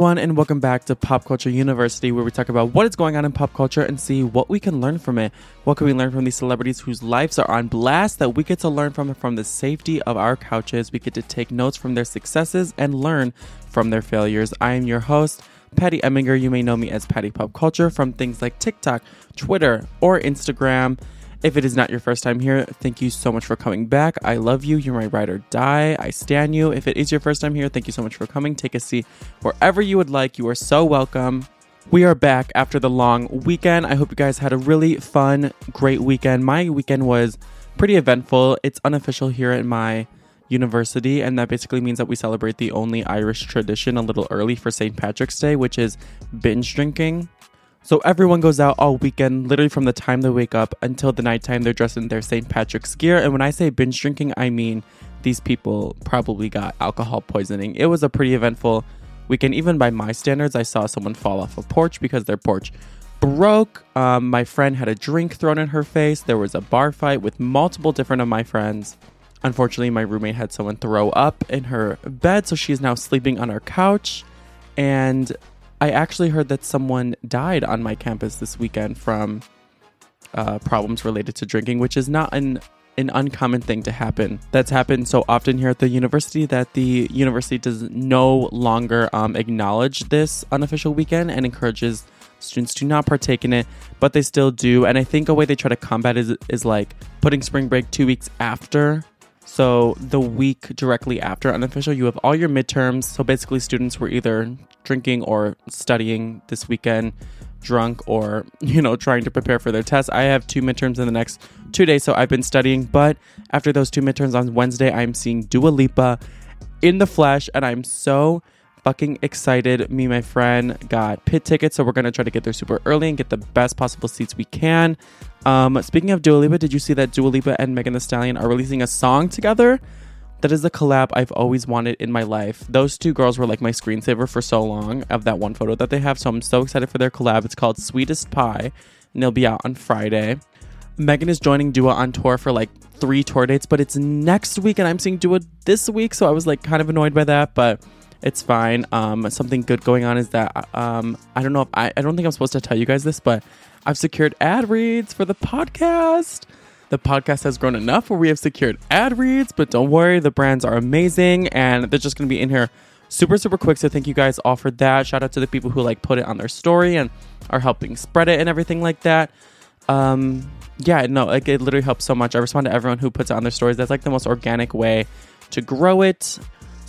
Everyone, and welcome back to Pop Culture University, where we talk about what is going on in pop culture and see what we can learn from it. What can we learn from these celebrities whose lives are on blast that we get to learn from from the safety of our couches? We get to take notes from their successes and learn from their failures. I am your host, Patty Eminger. You may know me as Patty Pop Culture from things like TikTok, Twitter, or Instagram. If it is not your first time here, thank you so much for coming back. I love you. You're my ride or die. I stand you. If it is your first time here, thank you so much for coming. Take a seat wherever you would like. You are so welcome. We are back after the long weekend. I hope you guys had a really fun, great weekend. My weekend was pretty eventful. It's unofficial here at my university, and that basically means that we celebrate the only Irish tradition a little early for St. Patrick's Day, which is binge drinking. So everyone goes out all weekend, literally from the time they wake up until the nighttime. They're dressed in their St. Patrick's gear. And when I say binge drinking, I mean these people probably got alcohol poisoning. It was a pretty eventful weekend. Even by my standards, I saw someone fall off a porch because their porch broke. Um, my friend had a drink thrown in her face. There was a bar fight with multiple different of my friends. Unfortunately, my roommate had someone throw up in her bed, so she is now sleeping on our couch. And I actually heard that someone died on my campus this weekend from uh, problems related to drinking, which is not an an uncommon thing to happen. That's happened so often here at the university that the university does no longer um, acknowledge this unofficial weekend and encourages students to not partake in it, but they still do. And I think a way they try to combat is is like putting spring break two weeks after. So the week directly after unofficial, you have all your midterms. So basically, students were either drinking or studying this weekend drunk or you know trying to prepare for their tests i have two midterms in the next two days so i've been studying but after those two midterms on wednesday i'm seeing dua lipa in the flesh and i'm so fucking excited me and my friend got pit tickets so we're gonna try to get there super early and get the best possible seats we can um speaking of dua lipa did you see that dua lipa and Megan Thee Stallion are releasing a song together that is a collab I've always wanted in my life. Those two girls were like my screensaver for so long of that one photo that they have. So I'm so excited for their collab. It's called Sweetest Pie, and they'll be out on Friday. Megan is joining Dua on tour for like three tour dates, but it's next week, and I'm seeing Dua this week. So I was like kind of annoyed by that, but it's fine. Um, something good going on is that um, I don't know if I, I don't think I'm supposed to tell you guys this, but I've secured ad reads for the podcast. The podcast has grown enough where we have secured ad reads, but don't worry, the brands are amazing and they're just going to be in here super super quick. So thank you guys all for that. Shout out to the people who like put it on their story and are helping spread it and everything like that. Um yeah no like it literally helps so much. I respond to everyone who puts it on their stories. That's like the most organic way to grow it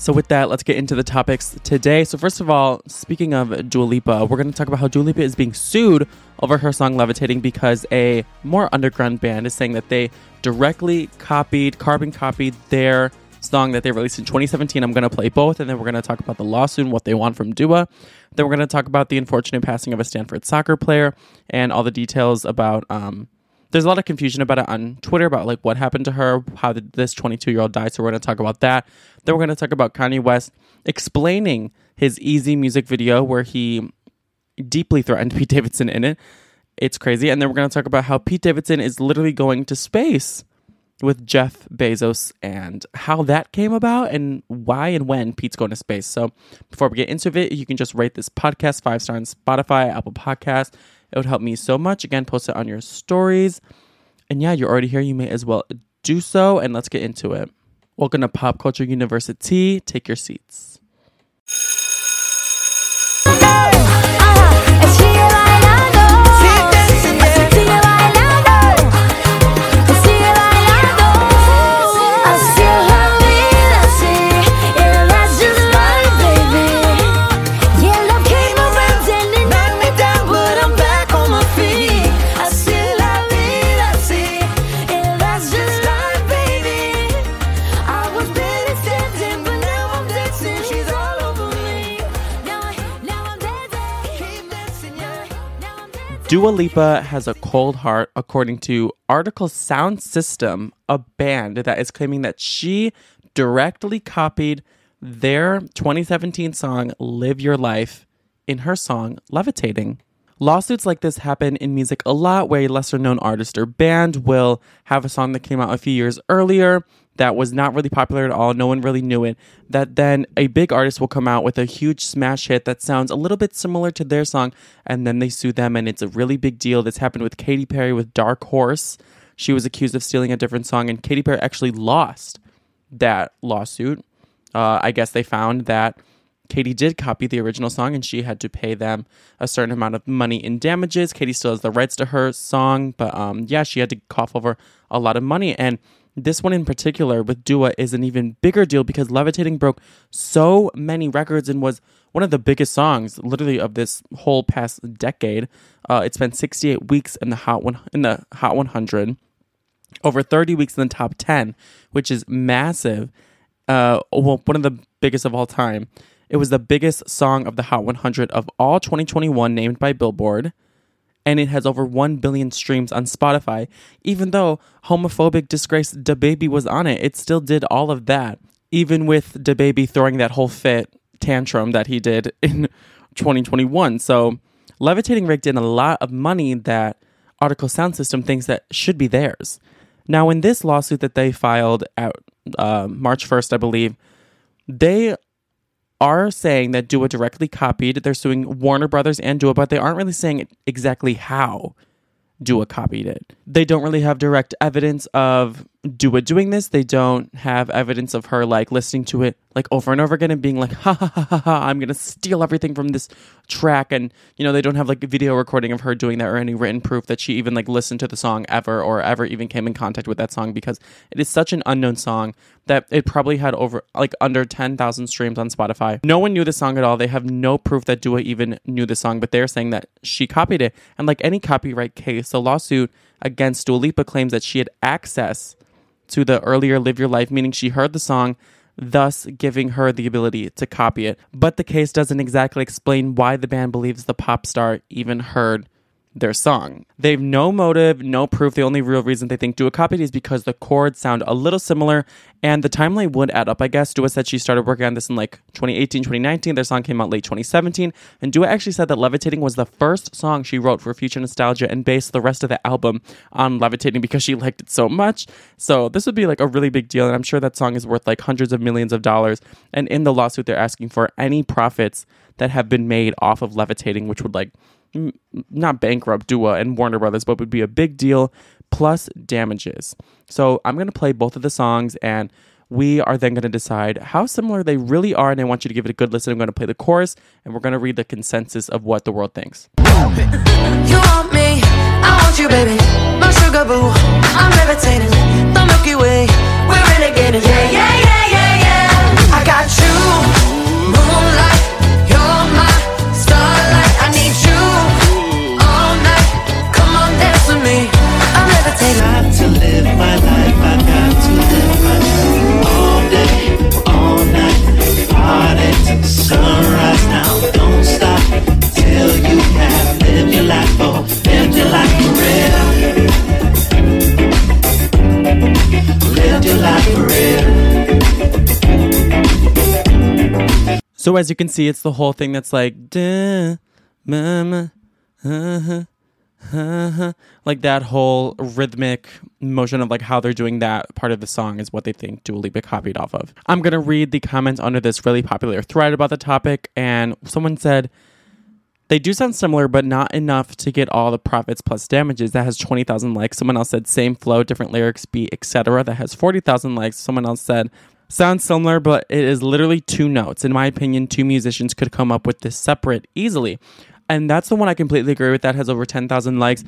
so with that, let's get into the topics today. So first of all, speaking of Dua Lipa, we're going to talk about how Dua Lipa is being sued over her song "Levitating" because a more underground band is saying that they directly copied, carbon copied their song that they released in 2017. I'm going to play both, and then we're going to talk about the lawsuit and what they want from Dua. Then we're going to talk about the unfortunate passing of a Stanford soccer player and all the details about um, there's a lot of confusion about it on Twitter about like what happened to her, how did this 22 year old die. So we're going to talk about that. Then we're going to talk about Kanye West explaining his Eazy music video where he deeply threatened Pete Davidson in it. It's crazy. And then we're going to talk about how Pete Davidson is literally going to space with Jeff Bezos and how that came about and why and when Pete's going to space. So before we get into it, you can just rate this podcast five stars on Spotify, Apple Podcast it would help me so much. Again, post it on your stories. And yeah, you're already here. You may as well do so. And let's get into it. Welcome to Pop Culture University. Take your seats. Dua Lipa has a cold heart, according to Artikal Sound System, a band that is claiming that she directly copied their 2017 song Live Your Life in her song Levitating. Lawsuits like this happen in music a lot where a lesser known artist or band will have a song that came out a few years earlier that was not really popular at all, no one really knew it, that then a big artist will come out with a huge smash hit that sounds a little bit similar to their song, and then they sue them, and it's a really big deal. This happened with Katy Perry with Dark Horse. She was accused of stealing a different song, and Katy Perry actually lost that lawsuit. Uh, I guess they found that Katy did copy the original song and she had to pay them a certain amount of money in damages. Katy still has the rights to her song, but um, yeah, she had to cough over a lot of money. And this one in particular with Dua is an even bigger deal because Levitating broke so many records and was one of the biggest songs, literally, of this whole past decade. Uh, it spent 68 weeks in the hot one in the Hot 100, over 30 weeks in the top 10, which is massive. Uh, well, one of the biggest of all time. It was the biggest song of the Hot 100 of all 2021, named by Billboard and it has over 1 billion streams on Spotify. Even though homophobic disgrace DaBaby was on it, it still did all of that. Even with DaBaby throwing that whole fit tantrum that he did in 2021. So, Levitating raked in a lot of money that Artikal Sound System thinks that should be theirs. Now, in this lawsuit that they filed at uh, March 1st, I believe, they are saying that Dua directly copied. They're suing Warner Brothers and Dua, but they aren't really saying exactly how Dua copied it. They don't really have direct evidence of Dua doing this. They don't have evidence of her like listening to it like over and over again and being like, ha ha ha ha, ha I'm gonna steal everything from this track. And you know, they don't have like a video recording of her doing that or any written proof that she even like listened to the song ever or ever even came in contact with that song because it is such an unknown song that it probably had over like under 10,000 streams on Spotify. No one knew the song at all. They have no proof that Dua even knew the song, but they're saying that she copied it. And like any copyright case, the lawsuit against Dua Lipa claims that she had access to the earlier Live Your Life, meaning she heard the song, thus giving her the ability to copy it. But the case doesn't exactly explain why the band believes the pop star even heard their song. They have no motive, no proof. The only real reason they think Dua copied is because the chords sound a little similar and the timeline would add up, I guess. Dua said she started working on this in like 2018, 2019. Their song came out late 2017. And Dua actually said that Levitating was the first song she wrote for Future Nostalgia and based the rest of the album on Levitating because she liked it so much. So this would be like a really big deal. And I'm sure that song is worth like hundreds of millions of dollars. And in the lawsuit, they're asking for any profits that have been made off of Levitating, which would like not bankrupt Dua and Warner Brothers, but would be a big deal plus damages. So I'm going to play both of the songs and we are then going to decide how similar they really are. And I want you to give it a good listen. I'm going to play the chorus and we're going to read the consensus of what the world thinks. You want me, I want you, baby. My sugar boo, I'm levitating. The Milky Way, we're renegading. Yeah, yeah, yeah, yeah, yeah. I got you, moonlight. So as you can see, it's the whole thing that's like, like that whole rhythmic motion of like how they're doing that part of the song is what they think Dua Lipa copied off of. I'm gonna read the comments under this really popular thread about the topic, and someone said they do sound similar, but not enough to get all the profits plus damages. That has 20,000 likes. Someone else said same flow, different lyrics, beat, etc. That has 40,000 likes. Someone else said sounds similar, but it is literally two notes. In my opinion, two musicians could come up with this separate easily and that's the one I completely agree with. That has over ten thousand likes.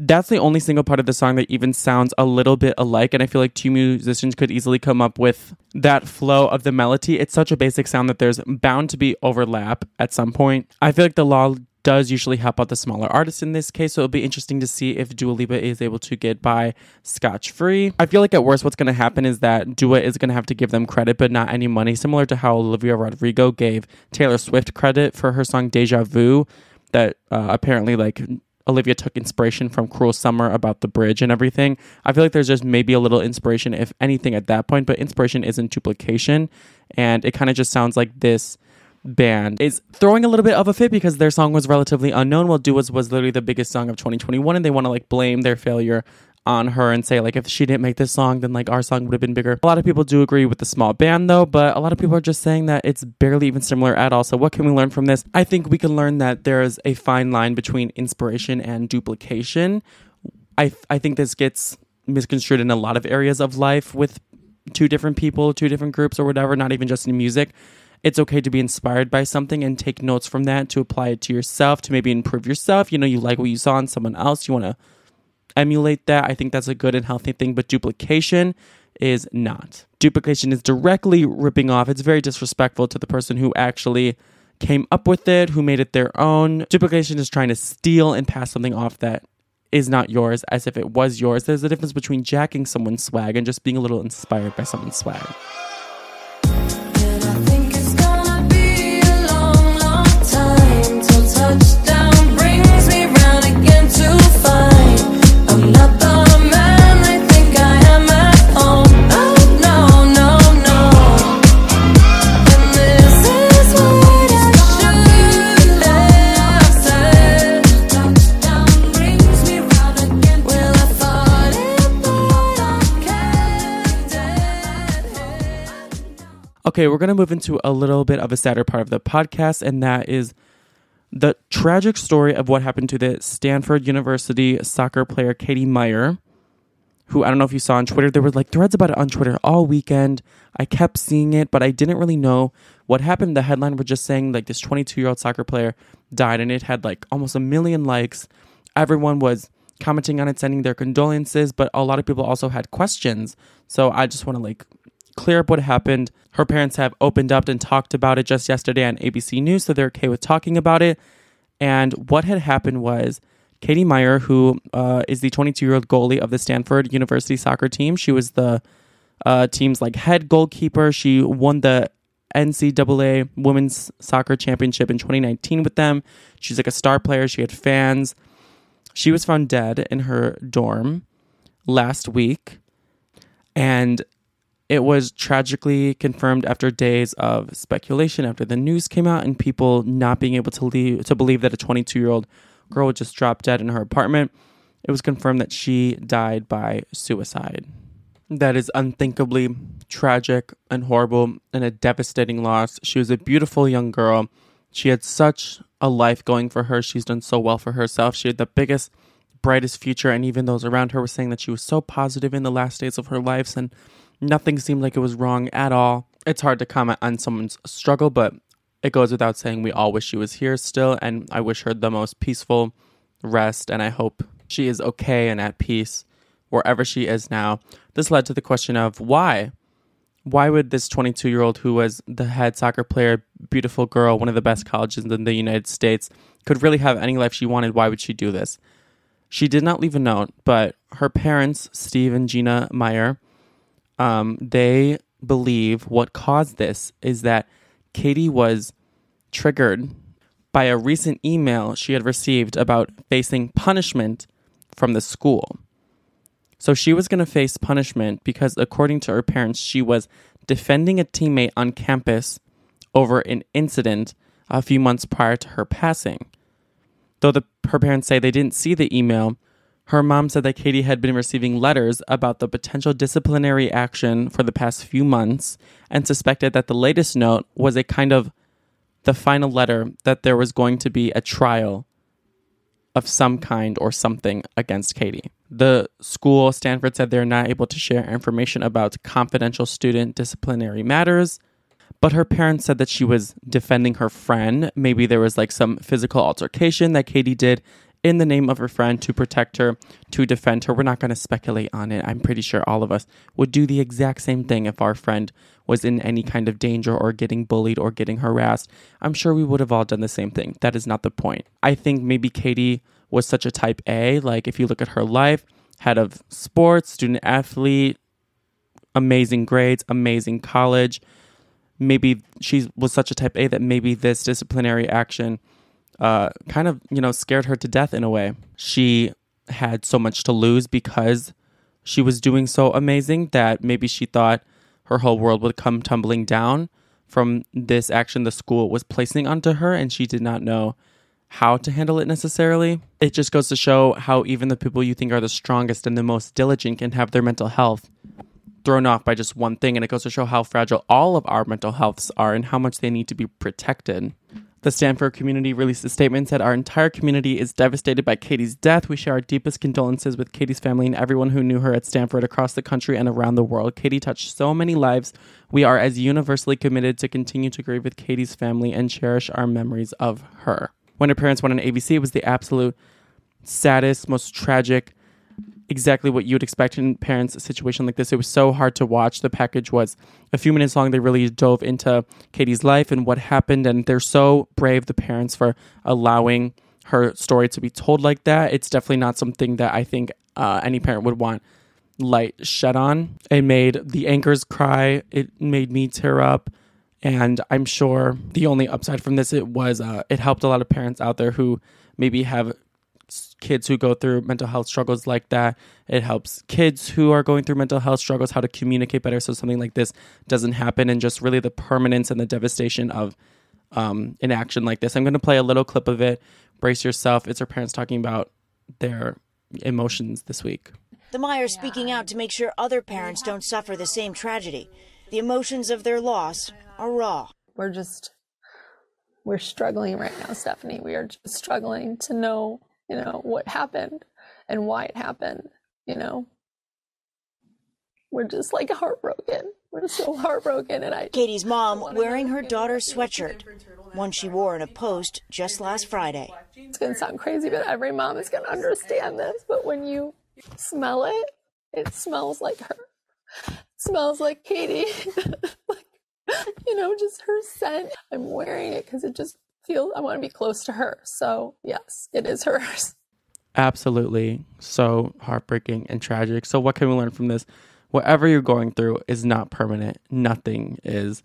That's the only single part of the song that even sounds a little bit alike, and I feel like two musicians could easily come up with that flow of the melody. It's such a basic sound that there's bound to be overlap at some point. I feel like the law does usually help out the smaller artists in this case. So it'll be interesting to see if Dua Lipa is able to get by scotch free. I feel like at worst, what's going to happen is that Dua is going to have to give them credit, but not any money, similar to how Olivia Rodrigo gave Taylor Swift credit for her song Deja Vu. that uh, apparently like Olivia took inspiration from Cruel Summer about the bridge and everything. I feel like there's just maybe a little inspiration, if anything, at that point, but inspiration isn't duplication. And it kind of just sounds like this band is throwing a little bit of a fit because their song was relatively unknown. While Do was, literally the biggest song of 2021, and they want to like blame their failure on her and say like if she didn't make this song then like our song would have been bigger. A lot of people do agree with the small band though, but a lot of people are just saying that it's barely even similar at all. So what can we learn from this? I think we can learn that there's a fine line between inspiration and duplication. I I think this gets misconstrued in a lot of areas of life with two different people, two different groups or whatever, not even just in music. It's okay to be inspired by something and take notes from that to apply it to yourself, to maybe improve yourself. You know, you like what you saw in someone else, you want to emulate that. I think that's a good and healthy thing, but duplication is not. Duplication is directly ripping off. It's very disrespectful to the person who actually came up with it, who made it their own. Duplication is trying to steal and pass something off that is not yours as if it was yours. There's a difference between jacking someone's swag and just being a little inspired by someone's swag. Okay, we're going to move into a little bit of a sadder part of the podcast, and that is the tragic story of what happened to the Stanford University soccer player Katie Meyer, who I don't know if you saw on Twitter. There were like threads about it on Twitter all weekend. I kept seeing it, but I didn't really know what happened. The headline was just saying like this 22 year old soccer player died, and it had like almost a million likes. Everyone was commenting on it, sending their condolences, but a lot of people also had questions. So I just want to like clear up what happened. Her parents have opened up and talked about it just yesterday on ABC News, so they're okay with talking about it. And what had happened was Katie Meyer, who uh, is the 22 year old goalie of the Stanford University soccer team, she was the uh, team's like head goalkeeper. She won the NCAA Women's Soccer Championship in 2019 with them. She's like a star player. She had fans. She was found dead in her dorm last week. And it was tragically confirmed after days of speculation after the news came out and people not being able to leave, to believe that a 22 year old girl would just drop dead in her apartment. It was confirmed that she died by suicide. That is unthinkably tragic and horrible and a devastating loss. She was a beautiful young girl. She had such a life going for her. She's done so well for herself. She had the biggest, brightest future, and even those around her were saying that she was so positive in the last days of her life. And Nothing seemed like it was wrong at all. It's hard to comment on someone's struggle, but it goes without saying we all wish she was here still, and I wish her the most peaceful rest, and I hope she is okay and at peace wherever she is now. This led to the question of why? Why would this 22 year old, who was the head soccer player, beautiful girl, one of the best colleges in the United States, could really have any life she wanted? Why would she do this? She did not leave a note, but her parents, Steve and Gina Meyer, um, they believe what caused this is that Katie was triggered by a recent email she had received about facing punishment from the school. So she was going to face punishment because, according to her parents, she was defending a teammate on campus over an incident a few months prior to her passing. Though the, her parents say they didn't see the email, her mom said that Katie had been receiving letters about the potential disciplinary action for the past few months and suspected that the latest note was a kind of the final letter that there was going to be a trial of some kind or something against Katie. The school, Stanford, said they're not able to share information about confidential student disciplinary matters. But her parents said that she was defending her friend. Maybe there was like some physical altercation that Katie did in the name of her friend to protect her, to defend her. We're not going to speculate on it. I'm pretty sure all of us would do the exact same thing if our friend was in any kind of danger or getting bullied or getting harassed. I'm sure we would have all done the same thing. That is not the point. I think maybe Katie was such a type A. Like, if you look at her life, head of sports, student athlete, amazing grades, amazing college. Maybe she was such a type A that maybe this disciplinary action uh, kind of, you know, scared her to death in a way. She had so much to lose because she was doing so amazing that maybe she thought her whole world would come tumbling down from this action the school was placing onto her, and she did not know how to handle it necessarily. It just goes to show how even the people you think are the strongest and the most diligent can have their mental health thrown off by just one thing. And it goes to show how fragile all of our mental healths are and how much they need to be protected. The Stanford community released a statement said our entire community is devastated by Katie's death. We share our deepest condolences with Katie's family and everyone who knew her at Stanford across the country and around the world. Katie touched so many lives. We are as universally committed to continue to grieve with Katie's family and cherish our memories of her. When her parents went on ABC, it was the absolute saddest, most tragic, exactly what you would expect in parents' situation like this. It was so hard to watch. The package was a few minutes long. They really dove into Katie's life and what happened, and they're so brave, the parents, for allowing her story to be told like that. It's definitely not something that I think uh, any parent would want light shed on. It made the anchors cry. It made me tear up. And I'm sure the only upside from this it was uh, it helped a lot of parents out there who maybe have kids who go through mental health struggles like that. It helps kids who are going through mental health struggles how to communicate better so something like this doesn't happen and just really the permanence and the devastation of um, an action like this. I'm going to play a little clip of it. Brace yourself. It's her parents talking about their emotions this week. The Meyers speaking out to make sure other parents don't suffer the same tragedy. The emotions of their loss are raw. We're just, we're struggling right now, Stephanie. We are just struggling to know you know, what happened and why it happened, you know. We're just like heartbroken. We're so heartbroken and I Katie's mom wearing her daughter's sweatshirt, one she wore in a post just last Friday. It's going to sound crazy, but every mom is going to understand this, but when you smell it, it smells like her. It smells like Katie. like you know, just her scent. I'm wearing it cuz it just feel I want to be close to her. So, yes, it is hers. Absolutely. So heartbreaking and tragic. So, what can we learn from this? Whatever you're going through is not permanent. Nothing is.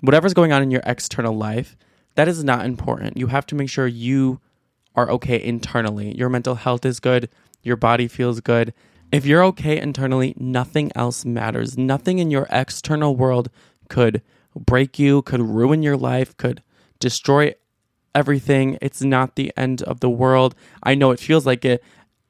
Whatever's going on in your external life, that is not important. You have to make sure you are okay internally. Your mental health is good, your body feels good. If you're okay internally, nothing else matters. Nothing in your external world could break you, could ruin your life, could destroy everything. It's not the end of the world. I know it feels like it.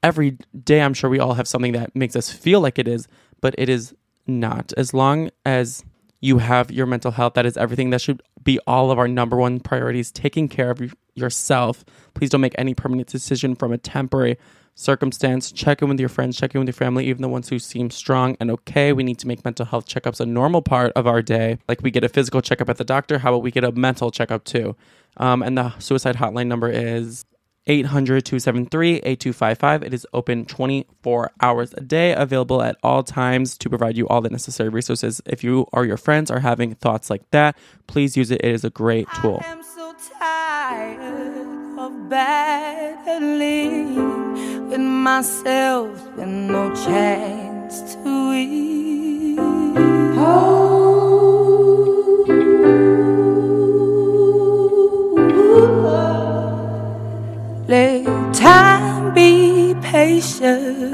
Every day, I'm sure we all have something that makes us feel like it is, but it is not. As long as you have your mental health, that is everything. That should be all of our number one priorities. Taking care of yourself. Please don't make any permanent decision from a temporary circumstance. Check in with your friends, check in with your family, even the ones who seem strong and okay. We need to make mental health checkups a normal part of our day. Like we get a physical checkup at the doctor, how about we get a mental checkup too? Um, and the suicide hotline number is 800 273 8255. It is open 24 hours a day, available at all times to provide you all the necessary resources. If you or your friends are having thoughts like that, please use it. It is a great tool. With myself with no chance to win. Oh. Let time be patient.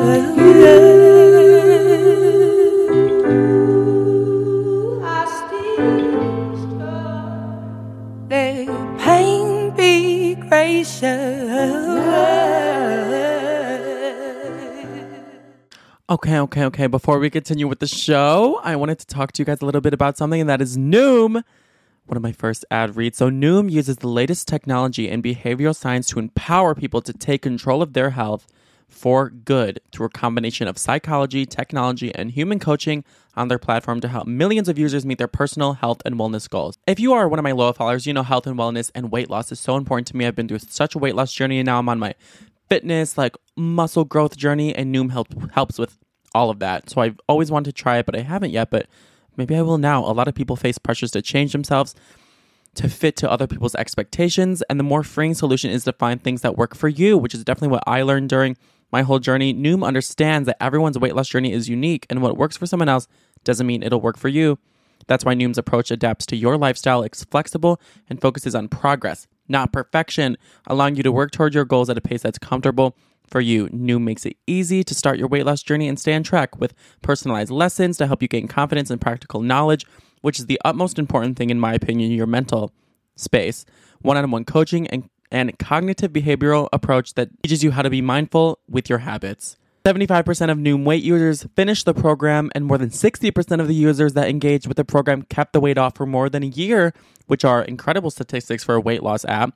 Let pain be gracious. Okay, okay, okay. Before we continue with the show, I wanted to talk to you guys a little bit about something, and that is Noom one of my first ad reads. So, Noom uses the latest technology and behavioral science to empower people to take control of their health for good through a combination of psychology, technology, and human coaching on their platform to help millions of users meet their personal health and wellness goals. If you are one of my loyal followers, you know health and wellness and weight loss is so important to me. I've been through such a weight loss journey and now I'm on my fitness, like muscle growth journey, and Noom help, helps with all of that. So I've always wanted to try it, but I haven't yet. But Maybe I will now. A lot of people face pressures to change themselves to fit to other people's expectations. And the more freeing solution is to find things that work for you, which is definitely what I learned during my whole journey. Noom understands that everyone's weight loss journey is unique, and what works for someone else doesn't mean it'll work for you. That's why Noom's approach adapts to your lifestyle, it's flexible, and focuses on progress, not perfection, allowing you to work toward your goals at a pace that's comfortable for you. Noom makes it easy to start your weight loss journey and stay on track with personalized lessons to help you gain confidence and practical knowledge, which is the utmost important thing, in my opinion, your mental space. One on one coaching and, and cognitive behavioral approach that teaches you how to be mindful with your habits. 75% of Noom weight users finished the program, and more than 60% of the users that engaged with the program kept the weight off for more than a year, which are incredible statistics for a weight loss app.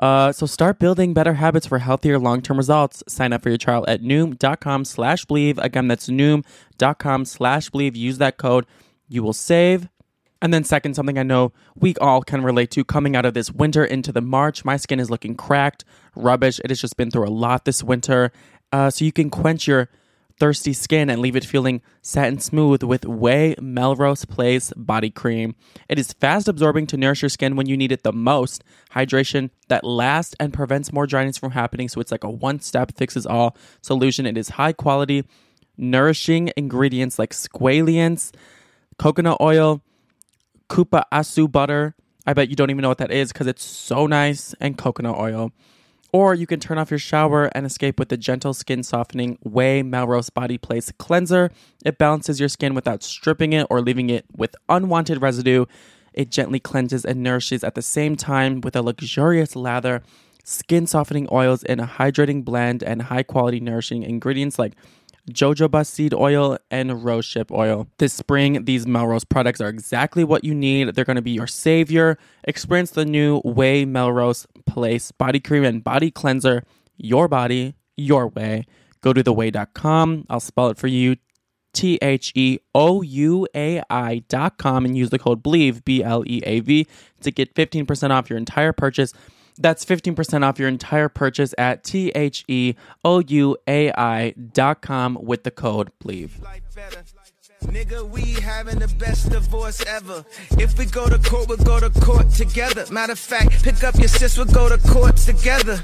Uh, so start building better habits for healthier long-term results. Sign up for your trial at noom.com slash bleav. Again, that's noom.com slash bleav. Use that code. You will save. And then second, something I know we all can relate to coming out of this winter into the March. My skin is looking cracked, rubbish. It has just been through a lot this winter. Uh, so you can quench your thirsty skin and leave it feeling satin smooth with OUAI Melrose Place body cream. It is fast absorbing to nourish your skin when you need it the most. Hydration that lasts and prevents more dryness from happening. So it's like a one step fixes all solution. It is high quality, nourishing ingredients like squalene, coconut oil, cupuaçu butter. I bet you don't even know what that is because it's so nice, and coconut oil. Or you can turn off your shower and escape with the gentle skin softening OUAI Melrose Body Place cleanser. It balances your skin without stripping it or leaving it with unwanted residue. It gently cleanses and nourishes at the same time with a luxurious lather, skin softening oils, and a hydrating blend and high quality nourishing ingredients like jojoba seed oil and rosehip oil. This spring, these Melrose products are exactly what you need. They're going to be your savior. Experience the new OUAI Melrose Place body cream and body cleanser. Your body, your way. Go to theouai.com. I'll spell it for you. T H E O U A I dot com and use the code BLEAV, B L E A V, to get 15% off your entire purchase. That's 15% off your entire purchase at T H E O U A I dot com with the code BLEAV. Nigga, we having the best divorce ever. If we go to court, we'll go to court together. Matter of fact, pick up your sis, we'll go to court together.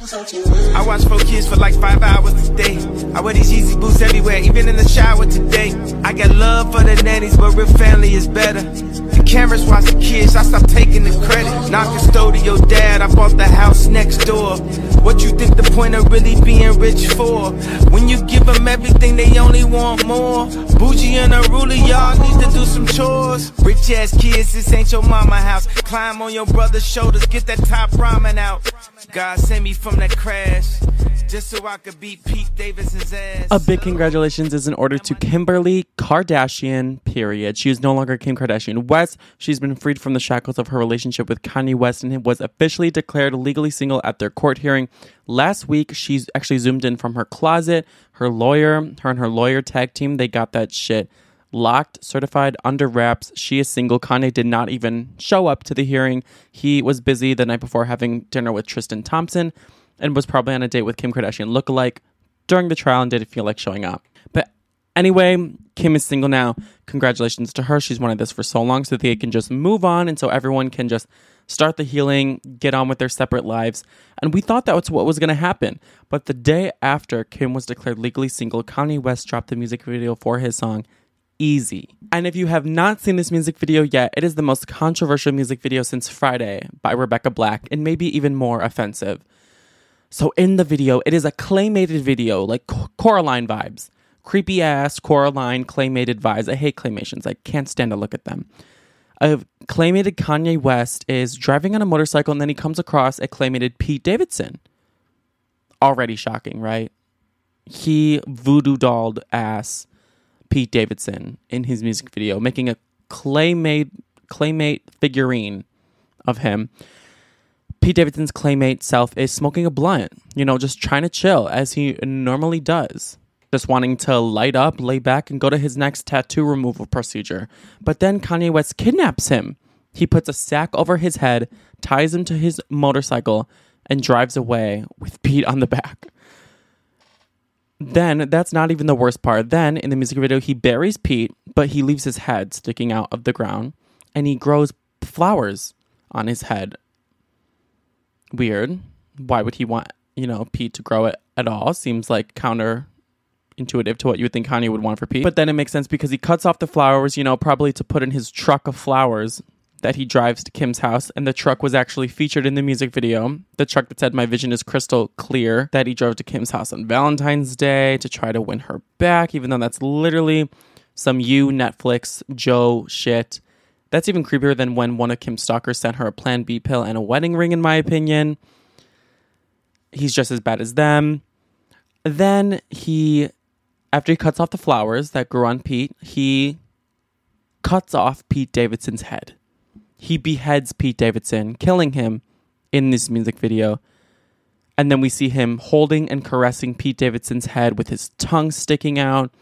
I watch four kids for like five hours a day. I wear these Yeezy boots everywhere, even in the shower today. I got love for the nannies, but real family is better. The cameras watch the kids, I stop taking the credit. Not custodial dad, I bought the house next door. What you think the point of really being rich for? When you give them everything, they only want more. Bougie and a ruler, y'all need to do some chores. Rich ass kids, this ain't your mama house. Climb on your brother's shoulders, get that top ramen out. God sent me from that crash, just so I could beat Pete Davidson's ass. A big congratulations is in order to Kimberly Kardashian, period. She is no longer Kim Kardashian West. She's been freed from the shackles of her relationship with Kanye West and was officially declared legally single at their court hearing. Last week, she's actually zoomed in from her closet. Her lawyer, her and her lawyer tag team, they got that shit locked, certified, under wraps. She is single. Kanye did not even show up to the hearing. He was busy the night before having dinner with Tristan Thompson and was probably on a date with Kim Kardashian lookalike during the trial and didn't feel like showing up. But anyway, Kim is single now. Congratulations to her. She's wanted this for so long so they can just move on and so everyone can just start the healing, get on with their separate lives. And we thought that was what was going to happen. But the day after Kim was declared legally single, Kanye West dropped the music video for his song Eazy. And if you have not seen this music video yet, it is the most controversial music video since Friday by Rebecca Black and maybe even more offensive. So in the video, it is a claymated video, like Coraline vibes. Creepy ass Coraline claymated vibes. I hate claymations. I can't stand to look at them. A claymated Kanye West is driving on a motorcycle and then he comes across a claymated Pete Davidson. Already shocking, right? He voodoo dolled ass Pete Davidson in his music video, making a claymate claymate figurine of him. Pete Davidson's claymate self is smoking a blunt, you know, just trying to chill as he normally does. Just wanting to light up, lay back, and go to his next tattoo removal procedure. But then Kanye West kidnaps him. He puts a sack over his head, ties him to his motorcycle, and drives away with Pete on the back. Then that's not even the worst part. Then in the music video, he buries Pete, but he leaves his head sticking out of the ground and he grows flowers on his head. Weird. Why would he want, you know, Pete to grow it at all? Seems like counter intuitive to what you would think Kanye would want for Pete. But then it makes sense because he cuts off the flowers, you know, probably to put in his truck of flowers that he drives to Kim's house, and the truck was actually featured in the music video. The truck that said, My vision is crystal clear, that he drove to Kim's house on Valentine's Day to try to win her back, even though that's literally some you Netflix Joe shit. That's even creepier than when one of Kim's stalkers sent her a Plan B pill and a wedding ring, in my opinion. He's just as bad as them. Then he, after he cuts off the flowers that grew on Pete, he cuts off Pete Davidson's head. He beheads Pete Davidson, killing him in this music video. And then we see him holding and caressing Pete Davidson's head with his tongue sticking out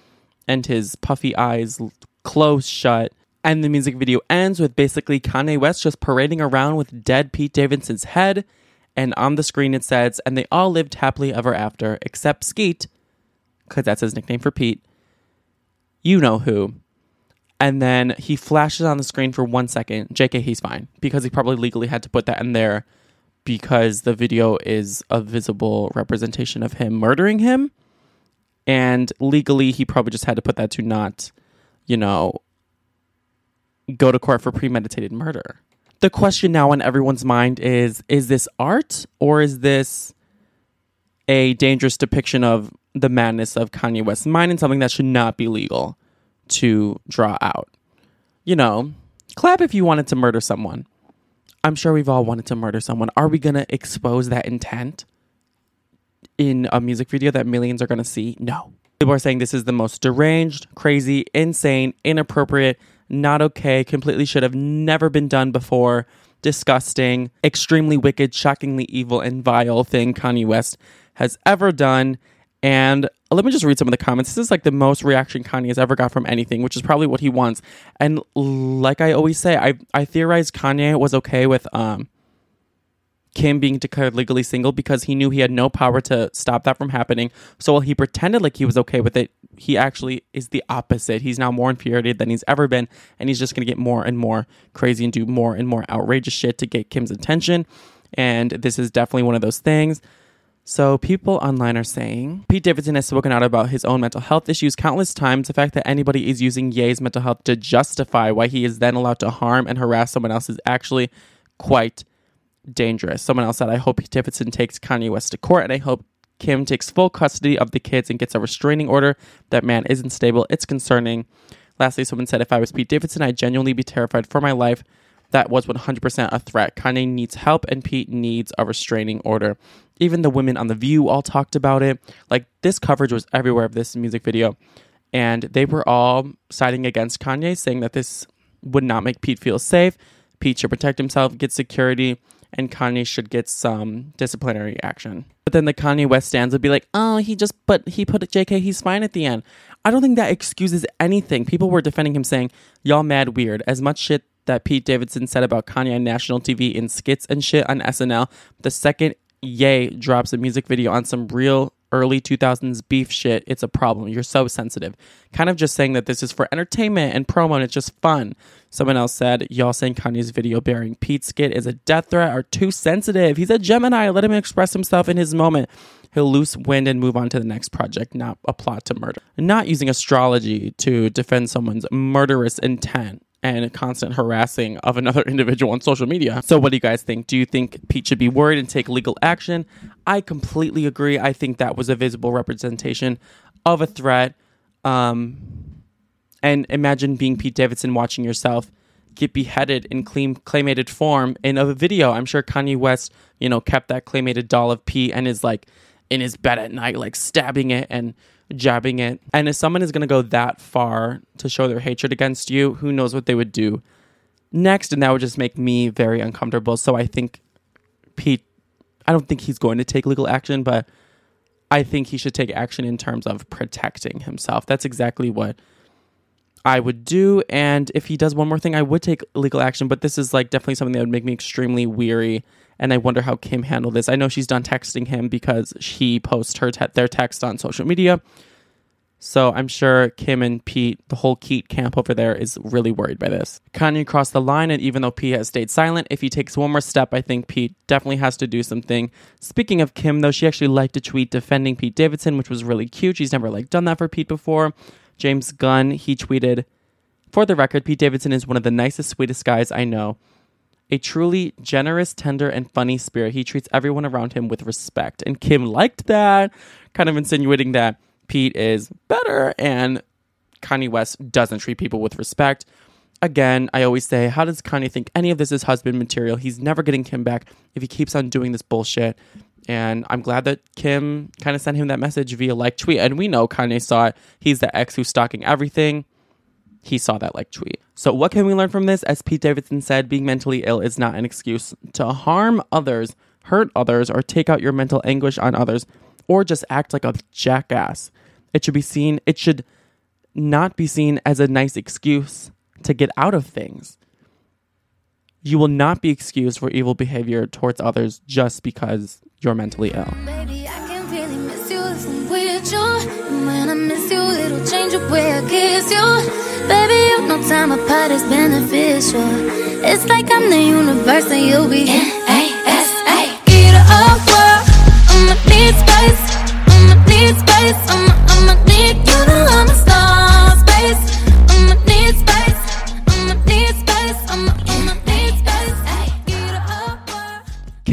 and his puffy eyes closed shut. And the music video ends with basically Kanye West just parading around with dead Pete Davidson's head. And on the screen it says, and they all lived happily ever after, except Skete, because that's his nickname for Pete. You know who. And then he flashes on the screen for one second. JK, he's fine, because he probably legally had to put that in there because the video is a visible representation of him murdering him. And legally, he probably just had to put that to not, you know, go to court for premeditated murder. The question now on everyone's mind is is this art or is this a dangerous depiction of the madness of Kanye West's mind and something that should not be legal to draw out? You know, clap if you wanted to murder someone. I'm sure we've all wanted to murder someone. Are we going to expose that intent in a music video that millions are going to see? No. People are saying this is the most deranged, crazy, insane, inappropriate, not okay, completely should have never been done before, disgusting, extremely wicked, shockingly evil, and vile thing Kanye West has ever done. And let me just read some of the comments. This is like the most reaction Kanye has ever got from anything, which is probably what he wants. And like I always say, I I theorized Kanye was okay with um Kim being declared legally single because he knew he had no power to stop that from happening. So while he pretended like he was okay with it, he actually is the opposite. He's now more infuriated than he's ever been, and he's just going to get more and more crazy and do more and more outrageous shit to get Kim's attention. And this is definitely one of those things. So people online are saying Pete Davidson has spoken out about his own mental health issues countless times. The fact that anybody is using Ye's mental health to justify why he is then allowed to harm and harass someone else is actually quite dangerous. Someone else said, I hope Pete Davidson takes Kanye West to court and I hope Kim takes full custody of the kids and gets a restraining order. That man isn't stable. It's concerning. Lastly, someone said, if I was Pete Davidson, I'd genuinely be terrified for my life. That was 100% a threat. Kanye needs help and Pete needs a restraining order. Even the women on The View all talked about it. Like, this coverage was everywhere of this music video. And they were all siding against Kanye, saying that this would not make Pete feel safe. Pete should protect himself, get security, and Kanye should get some disciplinary action. But then the Kanye West stands would be like, oh, he just but he put JK, he's fine at the end. I don't think that excuses anything. People were defending him saying, Y'all mad weird. As much shit that Pete Davidson said about Kanye on national TV in skits and shit on SNL, the second Ye drops a music video on some real early 2000s beef shit, it's a problem. You're so sensitive. Kind of just saying that this is for entertainment and promo and it's just fun. Someone else said, Y'all saying Kanye's video bearing Pete's skit is a death threat are too sensitive. He's a Gemini. Let him express himself in his moment. He'll loose wind and move on to the next project, not a plot to murder. Not using astrology to defend someone's murderous intent and constant harassing of another individual on social media. So, what do you guys think? Do you think Pete should be worried and take legal action? I completely agree. I think that was a visible representation of a threat. Um, and imagine being Pete Davidson watching yourself get beheaded in claim, claymated form in a video. I'm sure Kanye West, you know, kept that claymated doll of Pete and is like in his bed at night, like stabbing it and jabbing it. And if someone is going to go that far to show their hatred against you, who knows what they would do next? And that would just make me very uncomfortable. So I think Pete, I don't think he's going to take legal action, but I think he should take action in terms of protecting himself. That's exactly what I would do. And if he does one more thing, I would take legal action. But this is like definitely something that would make me extremely weary. And I wonder how Kim handled this. I know she's done texting him because she posts her te- their text on social media. So I'm sure Kim and Pete, the whole Keat camp over there, is really worried by this. Kanye crossed the line, and even though Pete has stayed silent, if he takes one more step, I think Pete definitely has to do something. Speaking of Kim, though, she actually liked a tweet defending Pete Davidson, which was really cute. She's never like done that for Pete before. James Gunn, he tweeted, For the record, Pete Davidson is one of the nicest, sweetest guys I know. A truly generous, tender, and funny spirit. He treats everyone around him with respect. And Kim liked that, kind of insinuating that Pete is better and Kanye West doesn't treat people with respect. Again, I always say, how does Kanye think any of this is husband material? He's never getting Kim back if he keeps on doing this bullshit. And I'm glad that Kim kind of sent him that message via like tweet. And we know Kanye saw it. He's the ex who's stalking everything. He saw that like tweet. So, what can we learn from this? As Pete Davidson said, being mentally ill is not an excuse to harm others, hurt others, or take out your mental anguish on others, or just act like a jackass. It should be seen, it should not be seen as a nice excuse to get out of things. You will not be excused for evil behavior towards others just because you're mentally ill. Baby, I can really miss you know time apart is beneficial. It's like I'm the universe and you'll be N-A-S-A. Up, world. I'ma need space. I'ma need space. I'ma, I'ma need you to space. I'ma need space.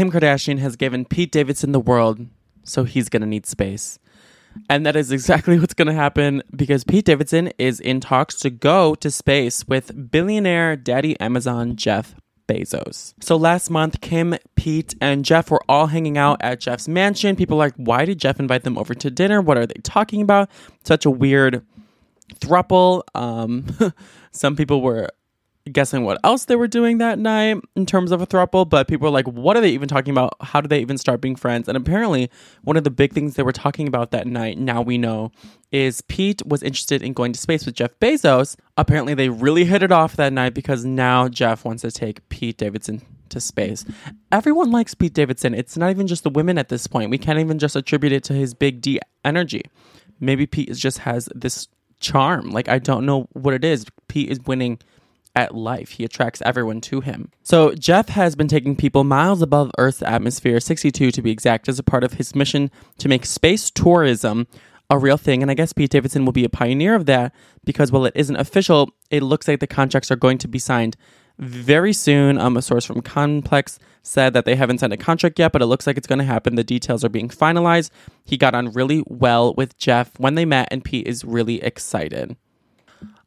Kim Kardashian has given Pete Davidson the world, so he's going to need space. And that is exactly what's going to happen because Pete Davidson is in talks to go to space with billionaire daddy Amazon Jeff Bezos. So last month, Kim, Pete, and Jeff were all hanging out at Jeff's mansion. People like, why did Jeff invite them over to dinner? What are they talking about? Such a weird thruple. Um, some people were guessing what else they were doing that night in terms of a throuple, but people were like, what are they even talking about? How do they even start being friends? And apparently, one of the big things they were talking about that night, now we know, is Pete was interested in going to space with Jeff Bezos. Apparently, they really hit it off that night because now Jeff wants to take Pete Davidson to space. Everyone likes Pete Davidson. It's not even just the women at this point. We can't even just attribute it to his big D energy. Maybe Pete just has this charm. Like, I don't know what it is. Pete is winning at life. He attracts everyone to him. So, Jeff has been taking people miles above Earth's atmosphere, 62 to be exact, as a part of his mission to make space tourism a real thing. And I guess Pete Davidson will be a pioneer of that because while it isn't official, it looks like the contracts are going to be signed very soon. Um, a source from Complex said that they haven't signed a contract yet, but it looks like it's going to happen. The details are being finalized. He got on really well with Jeff when they met, and Pete is really excited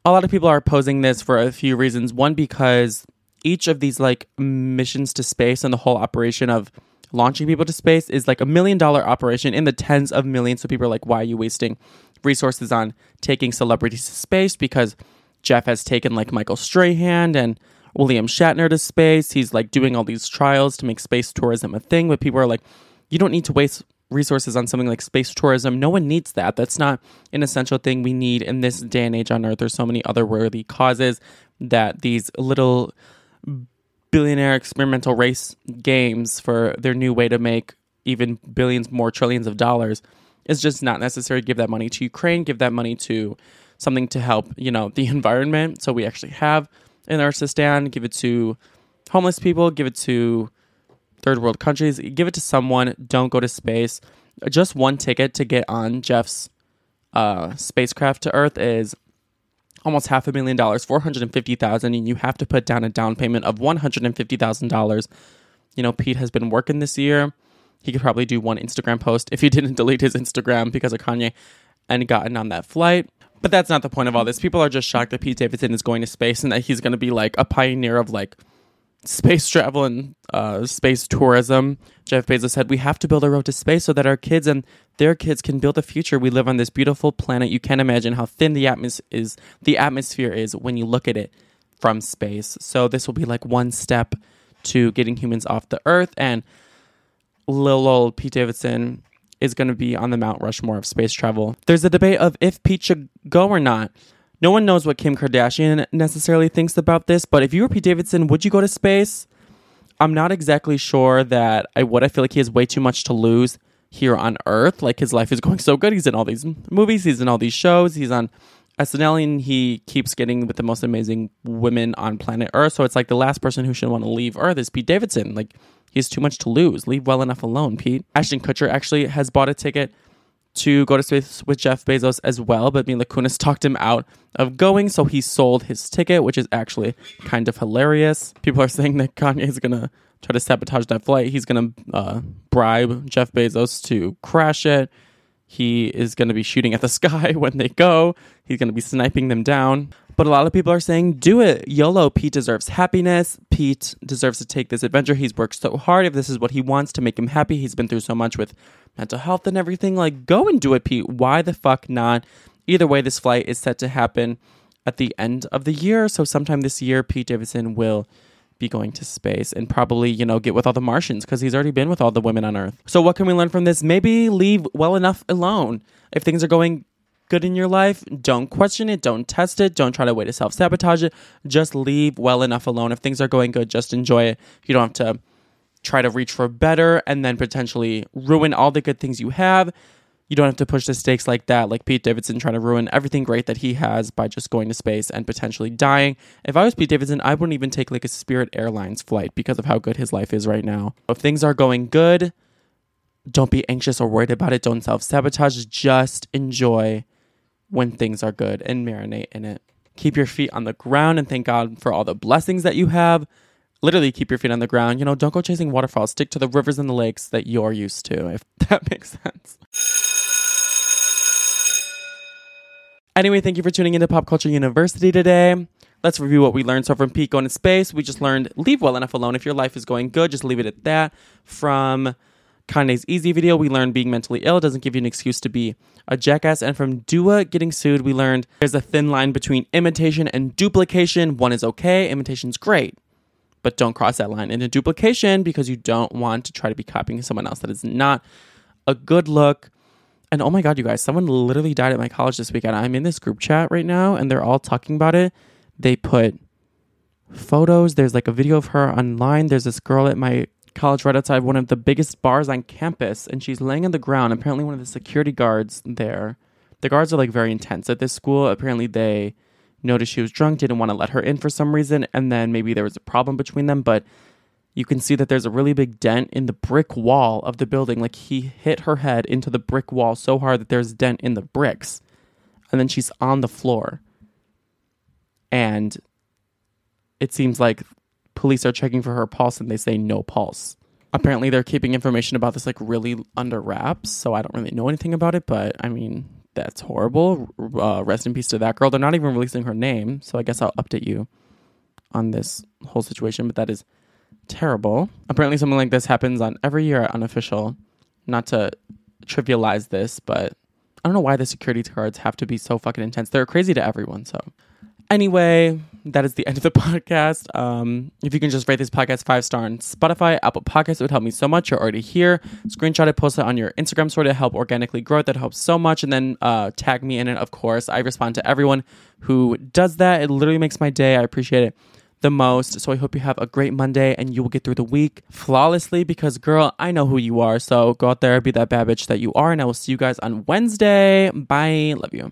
a lot of people are opposing this for a few reasons. One, because each of these like missions to space and the whole operation of launching people to space is like a million dollar operation in the tens of millions. So people are like, why are you wasting resources on taking celebrities to space? Because Jeff has taken like Michael Strahan and William Shatner to space. He's like doing all these trials to make space tourism a thing. But people are like, you don't need to waste resources on something like space tourism. No one needs that. That's not an essential thing we need in this day and age on Earth. There's so many other worthy causes that these little billionaire experimental race games for their new way to make even billions more trillions of dollars is just not necessary. Give that money to Ukraine, give that money to something to help, you know, the environment. So we actually have in our stand, give it to homeless people, give it to third world countries. Give it to someone. Don't go to space. Just one ticket to get on Jeff's uh, spacecraft to Earth is almost half a million dollars, four hundred and fifty thousand, and you have to put down a down payment of one hundred and fifty thousand dollars. You know, Pete has been working this year. He could probably do one Instagram post if he didn't delete his Instagram because of Kanye and gotten on that flight. But that's not the point of all this. People are just shocked that Pete Davidson is going to space and that he's going to be like a pioneer of like space travel and uh, space tourism. Jeff Bezos said, We have to build a road to space so that our kids and their kids can build a future. We live on this beautiful planet. You can't imagine how thin the atmos- is, the atmosphere is when you look at it from space. So, this will be like one step to getting humans off the earth. And little old Pete Davidson is going to be on the Mount Rushmore of space travel. There's a debate of if Pete should go or not. No one knows what Kim Kardashian necessarily thinks about this, but if you were Pete Davidson, would you go to space? I'm not exactly sure that I would. I feel like he has way too much to lose here on Earth. Like his life is going so good. He's in all these movies, he's in all these shows, he's on SNL, and he keeps getting with the most amazing women on planet Earth. So it's like the last person who should want to leave Earth is Pete Davidson. Like he has too much to lose. Leave well enough alone, Pete. Ashton Kutcher actually has bought a ticket to go to space with Jeff Bezos as well, but Mila Kunis talked him out of going, so he sold his ticket, which is actually kind of hilarious. People are saying that Kanye is gonna try to sabotage that flight. He's gonna uh, bribe Jeff Bezos to crash it. He is to be shooting at the sky when they go. He's to be sniping them down. But a lot of people are saying, do it. YOLO. Pete deserves happiness. Pete deserves to take this adventure. He's worked so hard. If this is what he wants to make him happy, he's been through so much with mental health and everything. Like, go and do it, Pete. Why the fuck not? Either way, this flight is set to happen at the end of the year. So, sometime this year, Pete Davidson will be going to space and probably, you know, get with all the Martians because he's already been with all the women on Earth. So, what can we learn from this? Maybe leave well enough alone. If things are going good in your life, don't question it, don't test it, don't try to way to self sabotage it. Just leave well enough alone. If things are going good, just enjoy it. You don't have to try to reach for better and then potentially ruin all the good things you have. You don't have to push the stakes like that, like Pete Davidson trying to ruin everything great that he has by just going to space and potentially dying. If I was Pete Davidson, I wouldn't even take like a Spirit Airlines flight because of how good his life is right now. If things are going good, don't be anxious or worried about it. Don't self sabotage. Just enjoy when things are good and marinate in it. Keep your feet on the ground and thank God for all the blessings that you have. Literally, keep your feet on the ground. You know, don't go chasing waterfalls. Stick to the rivers and the lakes that you're used to, if that makes sense. Anyway, thank you for tuning into Pop Culture University today. Let's review what we learned. So, from Pete going to space, we just learned leave well enough alone. If your life is going good, just leave it at that. From Kanye's Eazy video, we learned being mentally ill doesn't give you an excuse to be a jackass. And from Dua getting sued, we learned there's a thin line between imitation and duplication. One is okay, imitation's great, but don't cross that line into duplication because you don't want to try to be copying someone else. That is not a good look. And oh my God, you guys, someone literally died at my college this weekend. I'm in this group chat right now and they're all talking about it. They put photos. There's like a video of her online. There's this girl at my college right outside one of the biggest bars on campus and she's laying on the ground. Apparently, one of the security guards there, the guards are like very intense at this school. Apparently, they noticed she was drunk, didn't want to let her in for some reason. And then maybe there was a problem between them. But you can see that there's a really big dent in the brick wall of the building. Like he hit her head into the brick wall so hard that there's a dent in the bricks. And then she's on the floor. And it seems like police are checking for her pulse and they say no pulse. Apparently, they're keeping information about this like really under wraps. So I don't really know anything about it, but I mean, that's horrible. Uh, rest in peace to that girl. They're not even releasing her name. So I guess I'll update you on this whole situation. But that is terrible. Apparently, something like this happens on every year at Unofficial. Not to trivialize this, but I don't know why the security guards have to be so fucking intense. They're crazy to everyone. So, anyway, that is the end of the podcast. Um, if you can just rate this podcast five star on Spotify, Apple Podcasts, it would help me so much. You're already here. Screenshot it, post it on your Instagram story to help organically grow it. That helps so much. And then uh, tag me in it, of course. I respond to everyone who does that. It literally makes my day. I appreciate it the most. So I hope you have a great Monday and you will get through the week flawlessly because, girl, I know who you are. So go out there, be that bad bitch that you are. And I will see you guys on Wednesday. Bye. Love you.